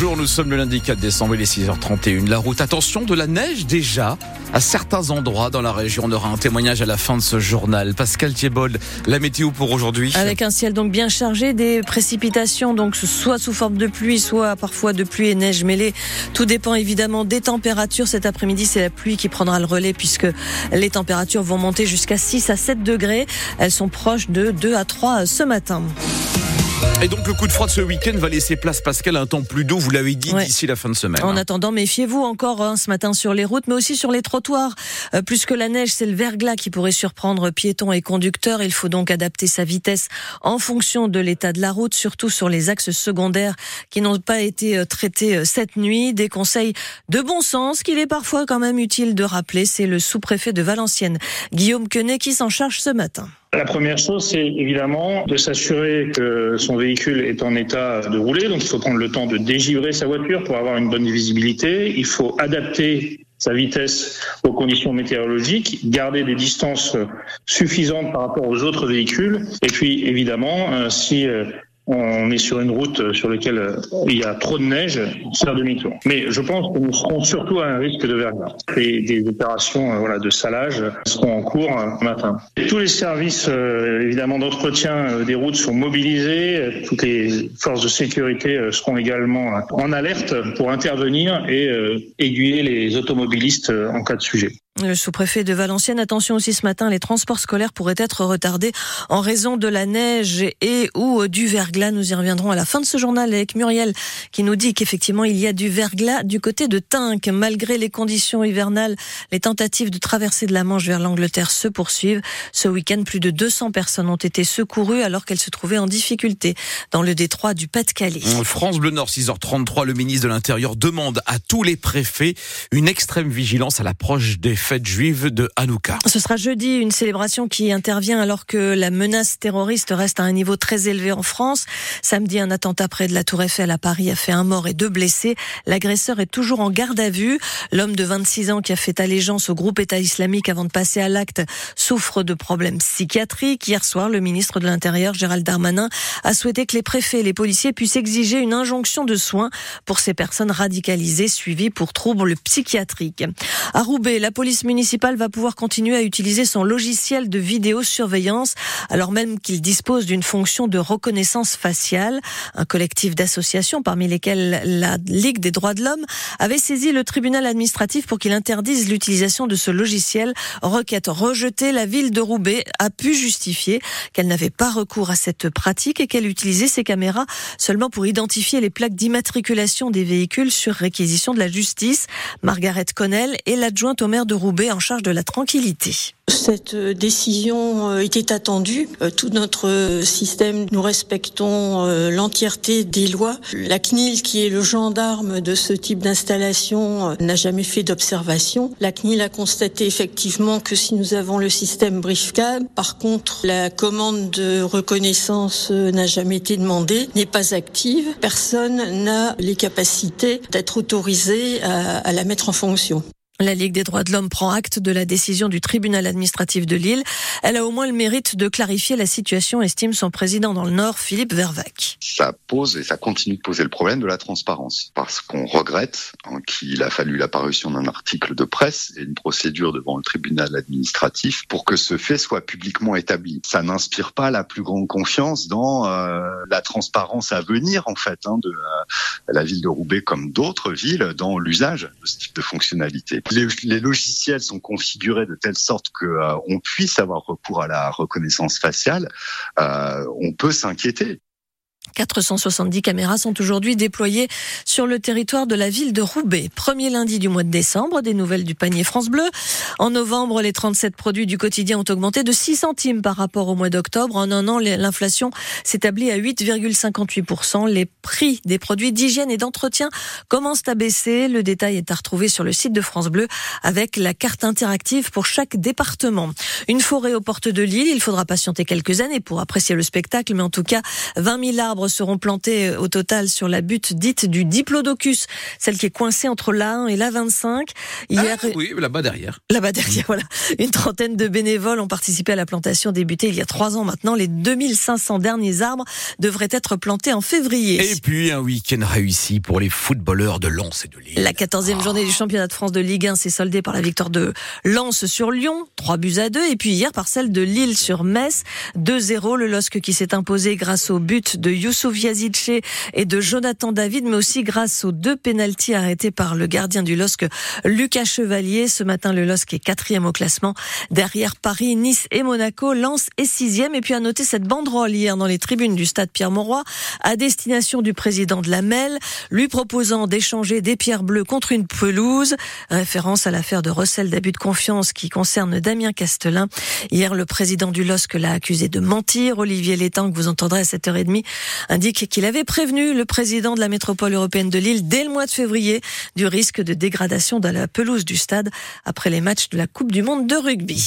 Bonjour, nous sommes le lundi 4 décembre, il est 6h31. La route, attention, de la neige déjà à certains endroits dans la région. On aura un témoignage à la fin de ce journal. Pascal Thiebold, la météo pour aujourd'hui. Avec un ciel donc bien chargé, des précipitations donc soit sous forme de pluie, soit parfois de pluie et neige mêlée. Tout dépend évidemment des températures. Cet après-midi, c'est la pluie qui prendra le relais puisque les températures vont monter jusqu'à 6 à 7 degrés. Elles sont proches de 2 à 3 ce matin. Et donc le coup de froid de ce week-end va laisser place, Pascal, à un temps plus doux, vous l'avez dit, d'ici la fin de semaine. En attendant, méfiez-vous encore hein, ce matin sur les routes, mais aussi sur les trottoirs. Euh, plus que la neige, c'est le verglas qui pourrait surprendre piétons et conducteurs. Il faut donc adapter sa vitesse en fonction de l'état de la route, surtout sur les axes secondaires qui n'ont pas été euh, traités euh, cette nuit. Des conseils de bon sens qu'il est parfois quand même utile de rappeler. C'est le sous-préfet de Valenciennes, Guillaume Quenet, qui s'en charge ce matin. La première chose, c'est évidemment de s'assurer que son véhicule est en état de rouler. Donc, il faut prendre le temps de dégivrer sa voiture pour avoir une bonne visibilité. Il faut adapter sa vitesse aux conditions météorologiques, garder des distances suffisantes par rapport aux autres véhicules. Et puis, évidemment, euh, si euh, on est sur une route sur laquelle euh, il y a trop de neige, faire demi-tour. Mais je pense que nous serons surtout à un risque de verglas. Et des opérations euh, voilà, de salage seront en cours euh, matin. Tous les services évidemment d'entretien des routes sont mobilisés. Toutes les forces de sécurité seront également en alerte pour intervenir et aiguiller les automobilistes en cas de sujet. Le sous-préfet de Valenciennes, attention aussi ce matin, les transports scolaires pourraient être retardés en raison de la neige et ou du verglas. Nous y reviendrons à la fin de ce journal avec Muriel qui nous dit qu'effectivement il y a du verglas du côté de Tinc. Malgré les conditions hivernales, les tentatives de traverser de la Manche vers l'Angleterre se poursuivent. Ce week-end, plus de 200 personnes ont été secourues alors qu'elles se trouvaient en difficulté dans le détroit du Pas-de-Calais. France Bleu Nord, 6h33, le ministre de l'Intérieur demande à tous les préfets une extrême vigilance à l'approche des fête juive de Hanouka. Ce sera jeudi, une célébration qui intervient alors que la menace terroriste reste à un niveau très élevé en France. Samedi, un attentat près de la Tour Eiffel à Paris a fait un mort et deux blessés. L'agresseur est toujours en garde à vue. L'homme de 26 ans qui a fait allégeance au groupe État islamique avant de passer à l'acte souffre de problèmes psychiatriques. Hier soir, le ministre de l'Intérieur, Gérald Darmanin, a souhaité que les préfets et les policiers puissent exiger une injonction de soins pour ces personnes radicalisées suivies pour troubles psychiatriques. À Roubaix, la police municipal va pouvoir continuer à utiliser son logiciel de vidéosurveillance alors même qu'il dispose d'une fonction de reconnaissance faciale. Un collectif d'associations, parmi lesquelles la Ligue des droits de l'homme, avait saisi le tribunal administratif pour qu'il interdise l'utilisation de ce logiciel. Requête rejetée, la ville de Roubaix a pu justifier qu'elle n'avait pas recours à cette pratique et qu'elle utilisait ses caméras seulement pour identifier les plaques d'immatriculation des véhicules sur réquisition de la justice. Margaret Connell est l'adjointe au maire de Roubaix en charge de la tranquillité. Cette décision euh, était attendue. Euh, tout notre système, nous respectons euh, l'entièreté des lois. La CNIL, qui est le gendarme de ce type d'installation, n'a jamais fait d'observation. La CNIL a constaté effectivement que si nous avons le système BriefCam, par contre, la commande de reconnaissance n'a jamais été demandée, n'est pas active. Personne n'a les capacités d'être autorisé à la mettre en fonction. La Ligue des droits de l'homme prend acte de la décision du tribunal administratif de Lille. Elle a au moins le mérite de clarifier la situation, estime son président dans le Nord, Philippe Vervac. Ça pose et ça continue de poser le problème de la transparence. Parce qu'on regrette hein, qu'il a fallu l'apparition d'un article de presse et une procédure devant le tribunal administratif pour que ce fait soit publiquement établi. Ça n'inspire pas la plus grande confiance dans euh, la transparence à venir, en fait, hein, de euh, la ville de Roubaix comme d'autres villes dans l'usage de ce type de fonctionnalité les, logiciels sont configurés de telle sorte que euh, on puisse avoir recours à la reconnaissance faciale, euh, on peut s'inquiéter. 470 caméras sont aujourd'hui déployées sur le territoire de la ville de Roubaix. Premier lundi du mois de décembre, des nouvelles du panier France Bleu. En novembre, les 37 produits du quotidien ont augmenté de 6 centimes par rapport au mois d'octobre. En un an, l'inflation s'établit à 8,58%. Les prix des produits d'hygiène et d'entretien commencent à baisser. Le détail est à retrouver sur le site de France Bleu avec la carte interactive pour chaque département. Une forêt aux portes de Lille. Il faudra patienter quelques années pour apprécier le spectacle, mais en tout cas, 20 000 arbres arbres seront plantés au total sur la butte dite du Diplodocus, celle qui est coincée entre l'A1 et l'A25. Hier, ah, oui, là-bas derrière. Là-bas derrière, voilà. Une trentaine de bénévoles ont participé à la plantation débutée il y a trois ans maintenant. Les 2500 derniers arbres devraient être plantés en février. Et puis un week-end réussi pour les footballeurs de Lens et de Lille. La 14e journée du championnat de France de Ligue 1 s'est soldée par la victoire de Lens sur Lyon, 3 buts à 2. Et puis hier par celle de Lille sur Metz, 2-0. Le LOSC qui s'est imposé grâce au but de Youssouf Yazidche et de Jonathan David, mais aussi grâce aux deux pénalties arrêtés par le gardien du LOSC, Lucas Chevalier. Ce matin, le LOSC est quatrième au classement. Derrière Paris, Nice et Monaco, Lens est sixième. Et puis à noter cette banderole hier dans les tribunes du stade Pierre-Mauroy à destination du président de la MEL, lui proposant d'échanger des pierres bleues contre une pelouse. Référence à l'affaire de recel d'abus de confiance qui concerne Damien Castelin. Hier, le président du LOSC l'a accusé de mentir. Olivier Létang, que vous entendrez à 7h30, indique qu'il avait prévenu le président de la métropole européenne de Lille dès le mois de février du risque de dégradation de la pelouse du stade après les matchs de la Coupe du Monde de rugby.